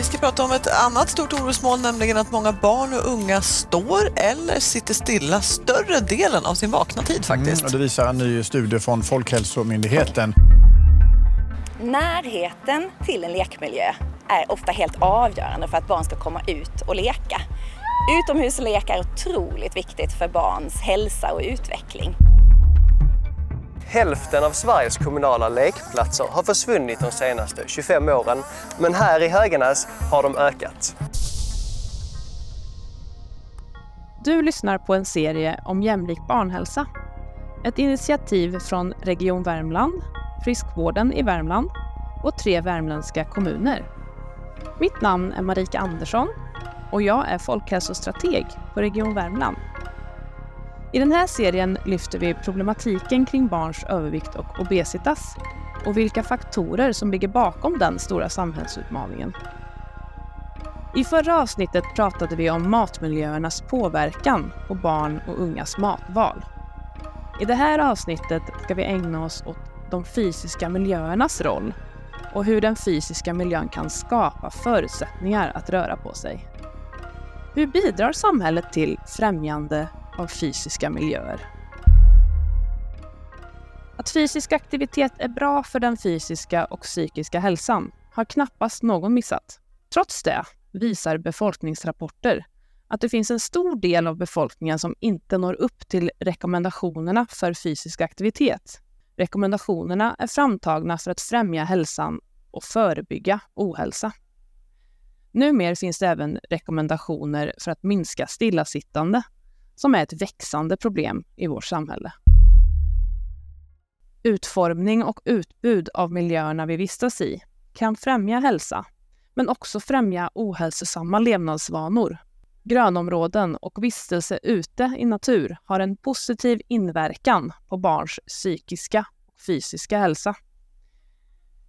Vi ska prata om ett annat stort orosmoln, nämligen att många barn och unga står eller sitter stilla större delen av sin vakna tid faktiskt. Mm, det visar en ny studie från Folkhälsomyndigheten. Närheten till en lekmiljö är ofta helt avgörande för att barn ska komma ut och leka. Utomhuslek är otroligt viktigt för barns hälsa och utveckling. Hälften av Sveriges kommunala lekplatser har försvunnit de senaste 25 åren, men här i Höganäs har de ökat. Du lyssnar på en serie om jämlik barnhälsa. Ett initiativ från Region Värmland, Friskvården i Värmland och tre värmländska kommuner. Mitt namn är Marika Andersson och jag är folkhälsostrateg på Region Värmland. I den här serien lyfter vi problematiken kring barns övervikt och obesitas och vilka faktorer som ligger bakom den stora samhällsutmaningen. I förra avsnittet pratade vi om matmiljöernas påverkan på barn och ungas matval. I det här avsnittet ska vi ägna oss åt de fysiska miljöernas roll och hur den fysiska miljön kan skapa förutsättningar att röra på sig. Hur bidrar samhället till främjande av fysiska miljöer? Att fysisk aktivitet är bra för den fysiska och psykiska hälsan har knappast någon missat. Trots det visar befolkningsrapporter att det finns en stor del av befolkningen som inte når upp till rekommendationerna för fysisk aktivitet. Rekommendationerna är framtagna för att främja hälsan och förebygga ohälsa. Numer finns det även rekommendationer för att minska stillasittande, som är ett växande problem i vårt samhälle. Utformning och utbud av miljöerna vi vistas i kan främja hälsa, men också främja ohälsosamma levnadsvanor. Grönområden och vistelse ute i natur har en positiv inverkan på barns psykiska och fysiska hälsa.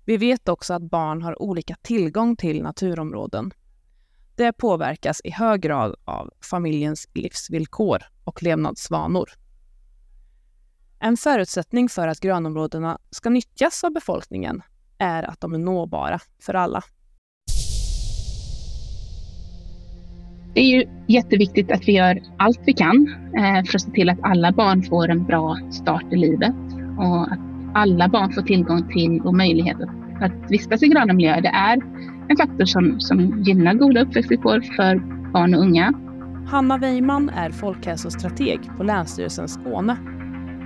Vi vet också att barn har olika tillgång till naturområden. Det påverkas i hög grad av familjens livsvillkor och levnadsvanor. En förutsättning för att grönområdena ska nyttjas av befolkningen är att de är nåbara för alla. Det är ju jätteviktigt att vi gör allt vi kan eh, för att se till att alla barn får en bra start i livet och att alla barn får tillgång till och möjlighet att, att vistas i gröna miljöer. Det är en faktor som, som gynnar goda uppväxtvillkor för barn och unga. Hanna Weiman är folkhälsostrateg på Länsstyrelsen Skåne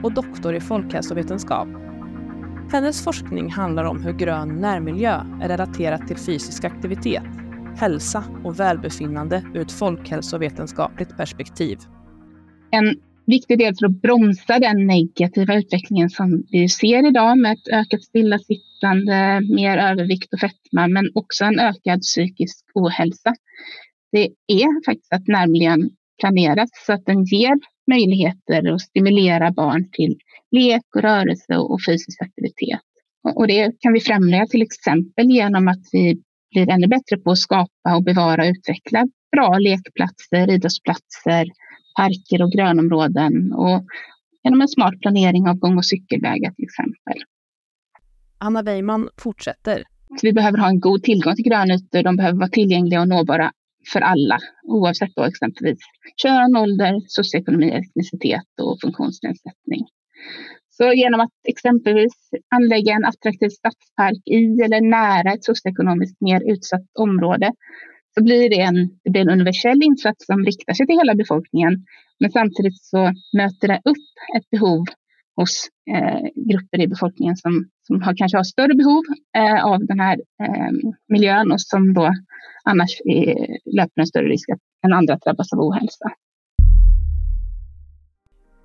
och doktor i folkhälsovetenskap. Hennes forskning handlar om hur grön närmiljö är relaterat till fysisk aktivitet, hälsa och välbefinnande ur ett folkhälsovetenskapligt perspektiv. En viktig del för att bromsa den negativa utvecklingen som vi ser idag med ett ökat stillasittande, mer övervikt och fetma, men också en ökad psykisk ohälsa. Det är faktiskt att närmiljön planeras så att den ger möjligheter att stimulera barn till lek och rörelse och fysisk aktivitet. Och det kan vi främja till exempel genom att vi blir ännu bättre på att skapa och bevara och utveckla bra lekplatser, idrottsplatser, parker och grönområden och genom en smart planering av gång och cykelvägar till exempel. Anna Weiman fortsätter. vi behöver ha en god tillgång till grönytor. De behöver vara tillgängliga och nåbara för alla, oavsett då exempelvis kön, ålder, socioekonomi, etnicitet och funktionsnedsättning. Så genom att exempelvis anlägga en attraktiv stadspark i eller nära ett socioekonomiskt mer utsatt område så blir det en, det blir en universell insats som riktar sig till hela befolkningen. Men samtidigt så möter det upp ett behov hos eh, grupper i befolkningen som, som har, kanske har större behov eh, av den här eh, miljön och som då annars är, löper en större risk att, än andra att drabbas av ohälsa.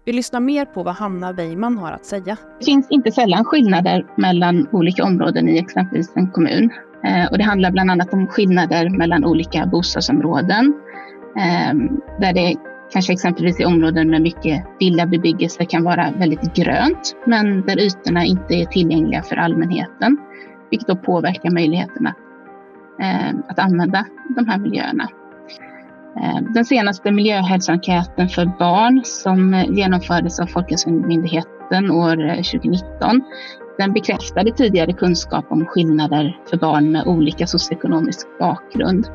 Vi lyssnar mer på vad Hanna Weiman har att säga. Det finns inte sällan skillnader mellan olika områden i exempelvis en kommun. Eh, och det handlar bland annat om skillnader mellan olika bostadsområden. Eh, där det kanske exempelvis i områden med mycket villabebyggelse kan vara väldigt grönt, men där ytorna inte är tillgängliga för allmänheten, vilket då påverkar möjligheterna eh, att använda de här miljöerna. Eh, den senaste miljöhälsoenkäten för barn som genomfördes av Folkhälsomyndigheten år eh, 2019 den bekräftade tidigare kunskap om skillnader för barn med olika socioekonomisk bakgrund.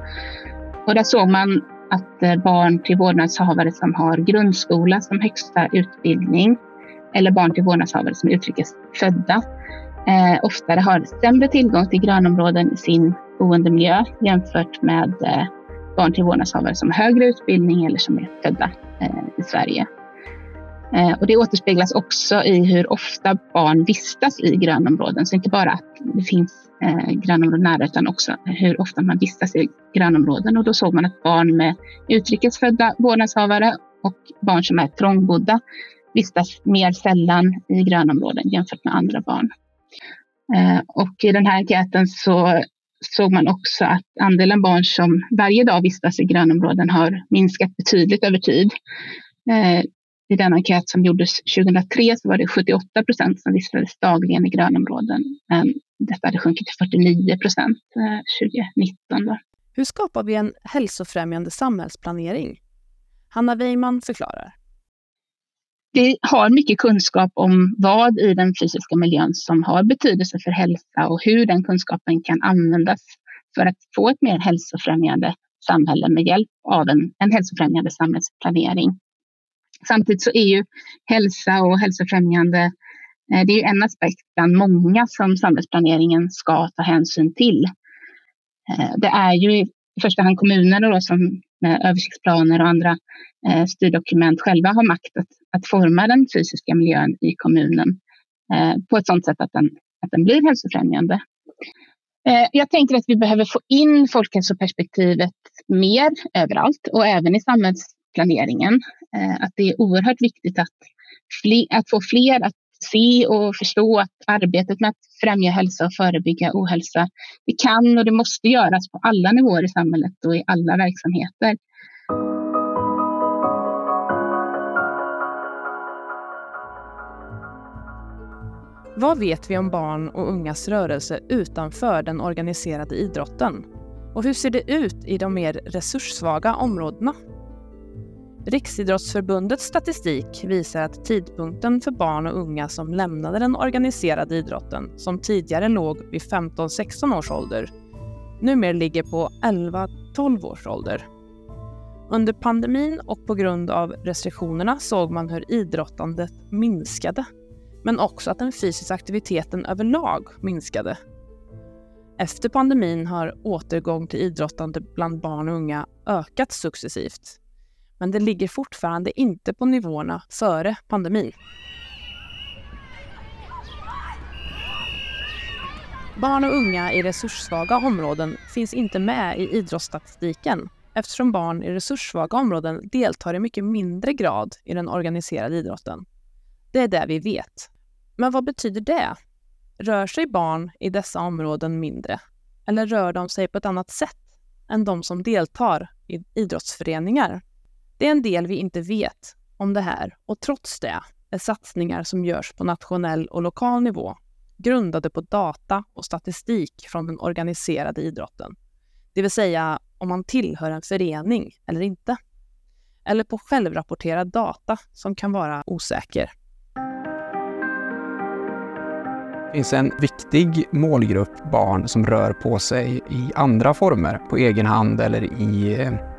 Och där såg man att eh, barn till vårdnadshavare som har grundskola som högsta utbildning eller barn till vårdnadshavare som är utrikes födda eh, oftare har sämre tillgång till grönområden i sin boendemiljö jämfört med eh, barn till vårdnadshavare som har högre utbildning eller som är födda eh, i Sverige. Eh, och det återspeglas också i hur ofta barn vistas i grönområden. Så inte bara att det finns eh, grönområden nära utan också hur ofta man vistas i grönområden. Och då såg man att barn med utrikesfödda vårdnadshavare och barn som är trångbodda vistas mer sällan i grönområden jämfört med andra barn. Eh, och i den här enkäten så såg man också att andelen barn som varje dag vistas i grönområden har minskat betydligt över tid. Eh, I den enkät som gjordes 2003 så var det 78 procent som vistades dagligen i grönområden. Men detta hade sjunkit till 49 procent 2019. Då. Hur skapar vi en hälsofrämjande samhällsplanering? Hanna Weimann förklarar. Vi har mycket kunskap om vad i den fysiska miljön som har betydelse för hälsa och hur den kunskapen kan användas för att få ett mer hälsofrämjande samhälle med hjälp av en, en hälsofrämjande samhällsplanering. Samtidigt så är ju hälsa och hälsofrämjande eh, det är en aspekt bland många som samhällsplaneringen ska ta hänsyn till. Eh, det är ju i första hand kommunerna då som med översiktsplaner och andra eh, styrdokument själva har makt att, att forma den fysiska miljön i kommunen på ett sådant sätt att den, att den blir hälsofrämjande. Jag tänker att vi behöver få in folkhälsoperspektivet mer överallt och även i samhällsplaneringen. Eh, att det är oerhört viktigt att, fler, att få fler att se och förstå att arbetet med att främja hälsa och förebygga ohälsa, det kan och det måste göras på alla nivåer i samhället och i alla verksamheter. Vad vet vi om barn och ungas rörelse utanför den organiserade idrotten? Och hur ser det ut i de mer resurssvaga områdena? Riksidrottsförbundets statistik visar att tidpunkten för barn och unga som lämnade den organiserade idrotten, som tidigare låg vid 15-16 års ålder, numera ligger på 11-12 års ålder. Under pandemin och på grund av restriktionerna såg man hur idrottandet minskade, men också att den fysiska aktiviteten överlag minskade. Efter pandemin har återgång till idrottande bland barn och unga ökat successivt men det ligger fortfarande inte på nivåerna före pandemin. Barn och unga i resurssvaga områden finns inte med i idrottsstatistiken eftersom barn i resurssvaga områden deltar i mycket mindre grad i den organiserade idrotten. Det är det vi vet. Men vad betyder det? Rör sig barn i dessa områden mindre? Eller rör de sig på ett annat sätt än de som deltar i idrottsföreningar det är en del vi inte vet om det här och trots det är satsningar som görs på nationell och lokal nivå grundade på data och statistik från den organiserade idrotten. Det vill säga om man tillhör en förening eller inte. Eller på självrapporterad data som kan vara osäker. Det finns en viktig målgrupp barn som rör på sig i andra former, på egen hand eller i eh,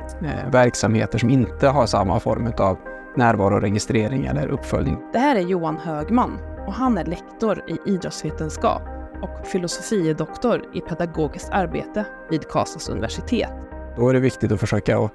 verksamheter som inte har samma form av närvaroregistrering eller uppföljning. Det här är Johan Högman och han är lektor i idrottsvetenskap och filosofiedoktor i pedagogiskt arbete vid Karlstads universitet. Då är det viktigt att försöka att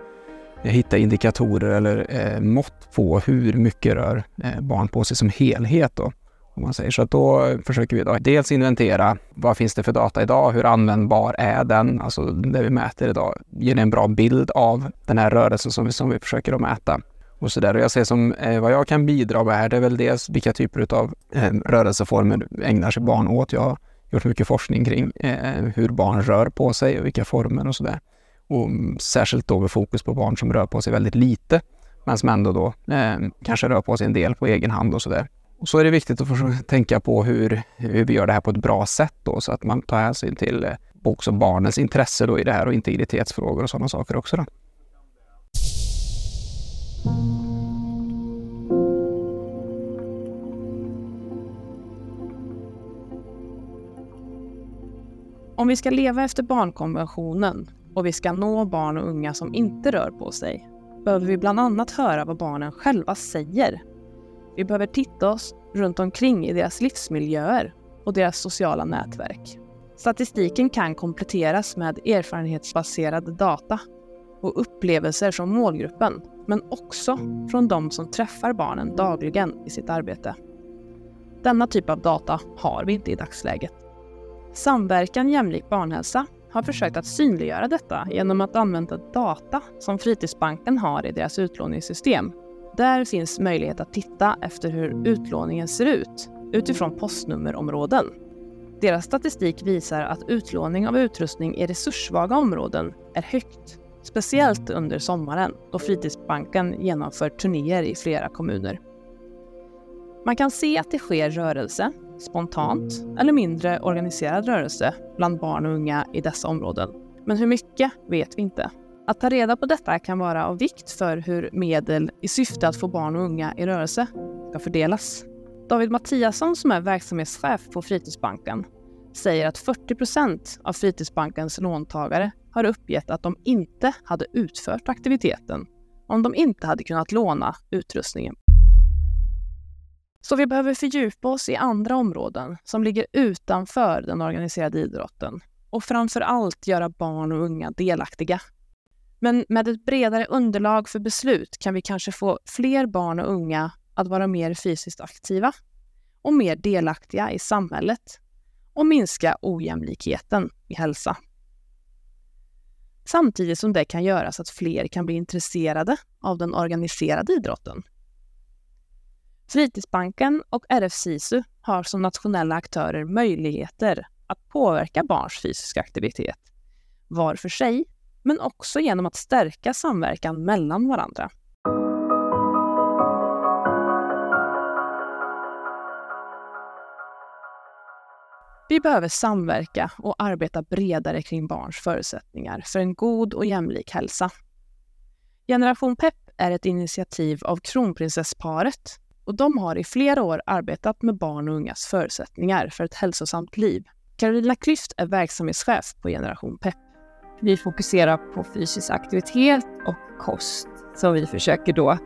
hitta indikatorer eller eh, mått på hur mycket rör eh, barn på sig som helhet. Då. Om man säger. Så att då försöker vi då dels inventera vad finns det för data idag? Hur användbar är den? Alltså det vi mäter idag. Ger det en bra bild av den här rörelsen som vi, som vi försöker att mäta? Och så där. Och jag ser som eh, vad jag kan bidra med är det väl dels vilka typer av eh, rörelseformer ägnar sig barn åt. Jag har gjort mycket forskning kring eh, hur barn rör på sig och vilka former och sådär. Och särskilt då med fokus på barn som rör på sig väldigt lite men som ändå då eh, kanske rör på sig en del på egen hand och sådär. Och så är det viktigt att försöka tänka på hur, hur vi gör det här på ett bra sätt då, så att man tar hänsyn till eh, också barnens intresse då i det här och integritetsfrågor och sådana saker också. Då. Om vi ska leva efter barnkonventionen och vi ska nå barn och unga som inte rör på sig behöver vi bland annat höra vad barnen själva säger. Vi behöver titta oss runt omkring i deras livsmiljöer och deras sociala nätverk. Statistiken kan kompletteras med erfarenhetsbaserad data och upplevelser från målgruppen, men också från de som träffar barnen dagligen i sitt arbete. Denna typ av data har vi inte i dagsläget. Samverkan jämlik barnhälsa har försökt att synliggöra detta genom att använda data som Fritidsbanken har i deras utlåningssystem. Där finns möjlighet att titta efter hur utlåningen ser ut utifrån postnummerområden. Deras statistik visar att utlåning av utrustning i resurssvaga områden är högt, speciellt under sommaren då Fritidsbanken genomför turnéer i flera kommuner. Man kan se att det sker rörelse, spontant eller mindre organiserad rörelse bland barn och unga i dessa områden. Men hur mycket vet vi inte. Att ta reda på detta kan vara av vikt för hur medel i syfte att få barn och unga i rörelse ska fördelas. David Mattiasson som är verksamhetschef på Fritidsbanken säger att 40 procent av Fritidsbankens låntagare har uppgett att de inte hade utfört aktiviteten om de inte hade kunnat låna utrustningen. Så vi behöver fördjupa oss i andra områden som ligger utanför den organiserade idrotten och framför allt göra barn och unga delaktiga. Men med ett bredare underlag för beslut kan vi kanske få fler barn och unga att vara mer fysiskt aktiva och mer delaktiga i samhället och minska ojämlikheten i hälsa. Samtidigt som det kan göra så att fler kan bli intresserade av den organiserade idrotten. Fritidsbanken och RF SISU har som nationella aktörer möjligheter att påverka barns fysiska aktivitet var för sig, men också genom att stärka samverkan mellan varandra. Vi behöver samverka och arbeta bredare kring barns förutsättningar för en god och jämlik hälsa. Generation PEP är ett initiativ av kronprinsessparet och de har i flera år arbetat med barn och ungas förutsättningar för ett hälsosamt liv. Carolina Klyft är verksamhetschef på Generation PEP. Vi fokuserar på fysisk aktivitet och kost som vi försöker då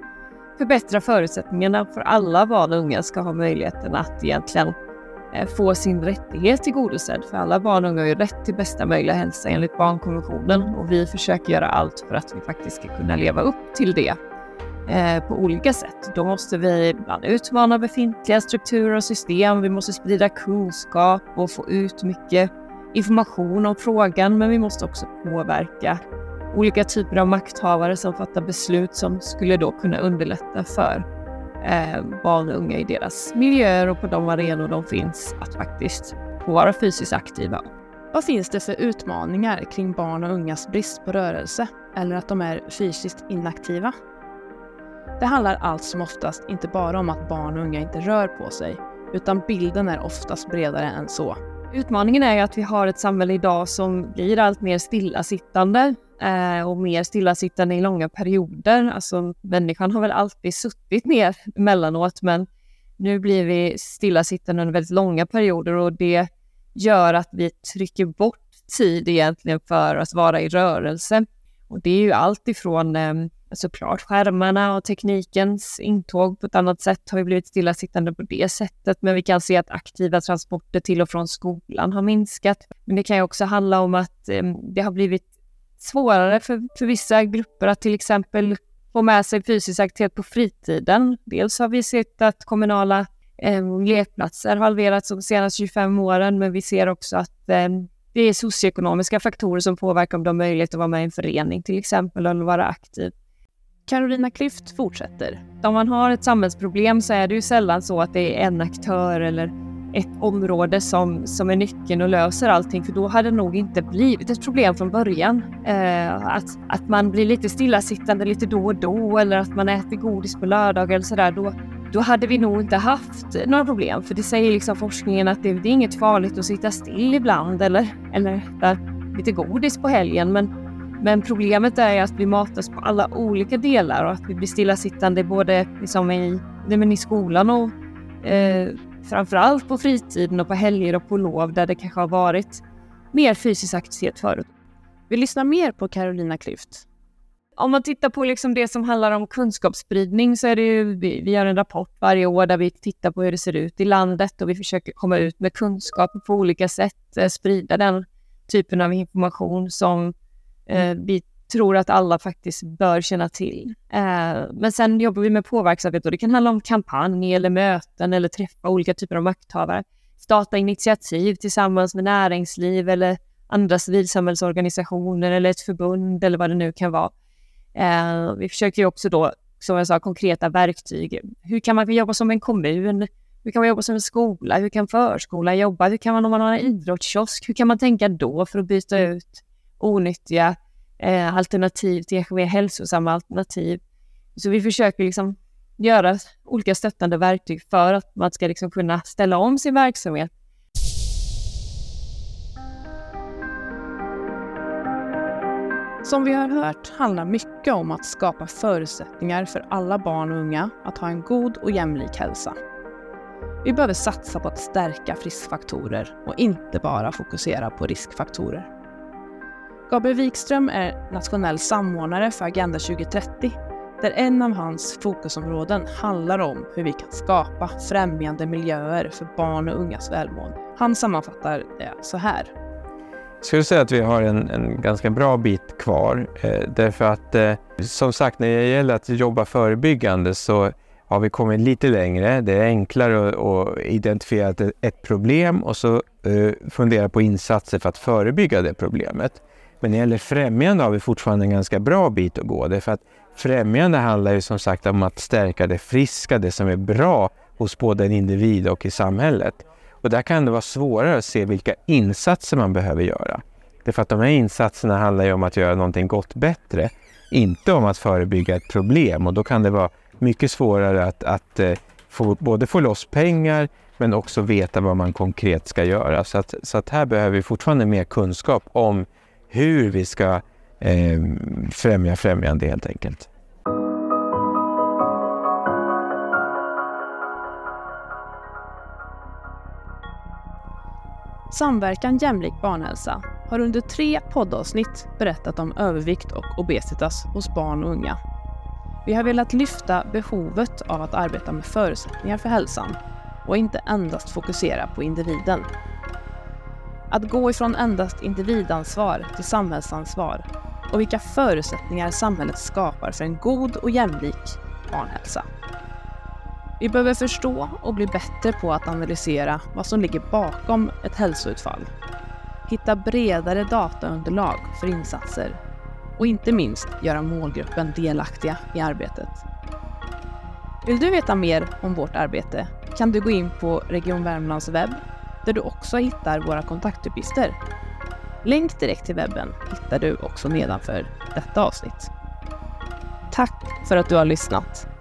förbättra förutsättningarna för alla barn och unga ska ha möjligheten att egentligen eh, få sin rättighet tillgodosedd. För alla barn och unga har ju rätt till bästa möjliga hälsa enligt barnkonventionen och vi försöker göra allt för att vi faktiskt ska kunna leva upp till det eh, på olika sätt. Då måste vi ibland utmana befintliga strukturer och system. Vi måste sprida kunskap och få ut mycket information om frågan, men vi måste också påverka olika typer av makthavare som fattar beslut som skulle då kunna underlätta för eh, barn och unga i deras miljöer och på de arenor de finns att faktiskt få vara fysiskt aktiva. Vad finns det för utmaningar kring barn och ungas brist på rörelse eller att de är fysiskt inaktiva? Det handlar allt som oftast inte bara om att barn och unga inte rör på sig, utan bilden är oftast bredare än så. Utmaningen är att vi har ett samhälle idag som blir allt mer stillasittande eh, och mer stillasittande i långa perioder. Alltså människan har väl alltid suttit ner emellanåt men nu blir vi stillasittande under väldigt långa perioder och det gör att vi trycker bort tid egentligen för att vara i rörelse. Och det är ju allt ifrån eh, såklart skärmarna och teknikens intåg på ett annat sätt har vi blivit stillasittande på det sättet. Men vi kan se att aktiva transporter till och från skolan har minskat. Men det kan ju också handla om att ehm, det har blivit svårare för, för vissa grupper att till exempel få med sig fysisk aktivitet på fritiden. Dels har vi sett att kommunala eh, lekplatser halverats de senaste 25 åren, men vi ser också att eh, det är socioekonomiska faktorer som påverkar om du har möjlighet att vara med i en förening till exempel eller vara aktiv. Carolina Klüft fortsätter. Om man har ett samhällsproblem så är det ju sällan så att det är en aktör eller ett område som, som är nyckeln och löser allting för då hade det nog inte blivit ett problem från början. Eh, att, att man blir lite stillasittande lite då och då eller att man äter godis på lördag eller sådär. Då, då hade vi nog inte haft några problem för det säger liksom forskningen att det, det är inget farligt att sitta still ibland eller, eller äta lite godis på helgen. Men, men problemet är att vi matas på alla olika delar och att vi blir stillasittande både liksom i, i skolan och eh, framförallt på fritiden och på helger och på lov där det kanske har varit mer fysisk aktivitet förut. Vi lyssnar mer på Carolina Klüft. Om man tittar på liksom det som handlar om kunskapsspridning så är det ju, vi, vi gör en rapport varje år där vi tittar på hur det ser ut i landet och vi försöker komma ut med kunskap på olika sätt, eh, sprida den typen av information som eh, vi tror att alla faktiskt bör känna till. Eh, men sen jobbar vi med påverkansarbete och det kan handla om kampanj eller möten eller träffa olika typer av makthavare. Starta initiativ tillsammans med näringsliv eller andra civilsamhällsorganisationer eller ett förbund eller vad det nu kan vara. Eh, vi försöker ju också då, som jag sa, konkreta verktyg. Hur kan man jobba som en kommun? Hur kan man jobba som en skola? Hur kan förskolan jobba? Hur kan man om man har en idrottskiosk? Hur kan man tänka då för att byta ut onyttiga eh, alternativ till kanske mer hälsosamma alternativ? Så vi försöker liksom göra olika stöttande verktyg för att man ska liksom kunna ställa om sin verksamhet Som vi har hört handlar mycket om att skapa förutsättningar för alla barn och unga att ha en god och jämlik hälsa. Vi behöver satsa på att stärka friskfaktorer och inte bara fokusera på riskfaktorer. Gabriel Wikström är nationell samordnare för Agenda 2030 där en av hans fokusområden handlar om hur vi kan skapa främjande miljöer för barn och ungas välmående. Han sammanfattar det så här. Jag skulle säga att vi har en, en ganska bra bit kvar. Eh, därför att eh, som sagt, när det gäller att jobba förebyggande så har vi kommit lite längre. Det är enklare att, att identifiera ett, ett problem och så eh, fundera på insatser för att förebygga det problemet. Men när det gäller främjande har vi fortfarande en ganska bra bit att gå. Därför att främjande handlar ju som sagt om att stärka det friska, det som är bra hos både en individ och i samhället. Och där kan det vara svårare att se vilka insatser man behöver göra. Därför att de här insatserna handlar ju om att göra någonting gott bättre, inte om att förebygga ett problem. Och då kan det vara mycket svårare att, att eh, få, både få loss pengar men också veta vad man konkret ska göra. Så att, så att här behöver vi fortfarande mer kunskap om hur vi ska eh, främja främjande helt enkelt. Samverkan Jämlik barnhälsa har under tre poddavsnitt berättat om övervikt och obesitas hos barn och unga. Vi har velat lyfta behovet av att arbeta med förutsättningar för hälsan och inte endast fokusera på individen. Att gå ifrån endast individansvar till samhällsansvar och vilka förutsättningar samhället skapar för en god och jämlik barnhälsa. Vi behöver förstå och bli bättre på att analysera vad som ligger bakom ett hälsoutfall. Hitta bredare dataunderlag för insatser och inte minst göra målgruppen delaktiga i arbetet. Vill du veta mer om vårt arbete kan du gå in på Region Värmlands webb där du också hittar våra kontaktuppgifter. Länk direkt till webben hittar du också nedanför detta avsnitt. Tack för att du har lyssnat!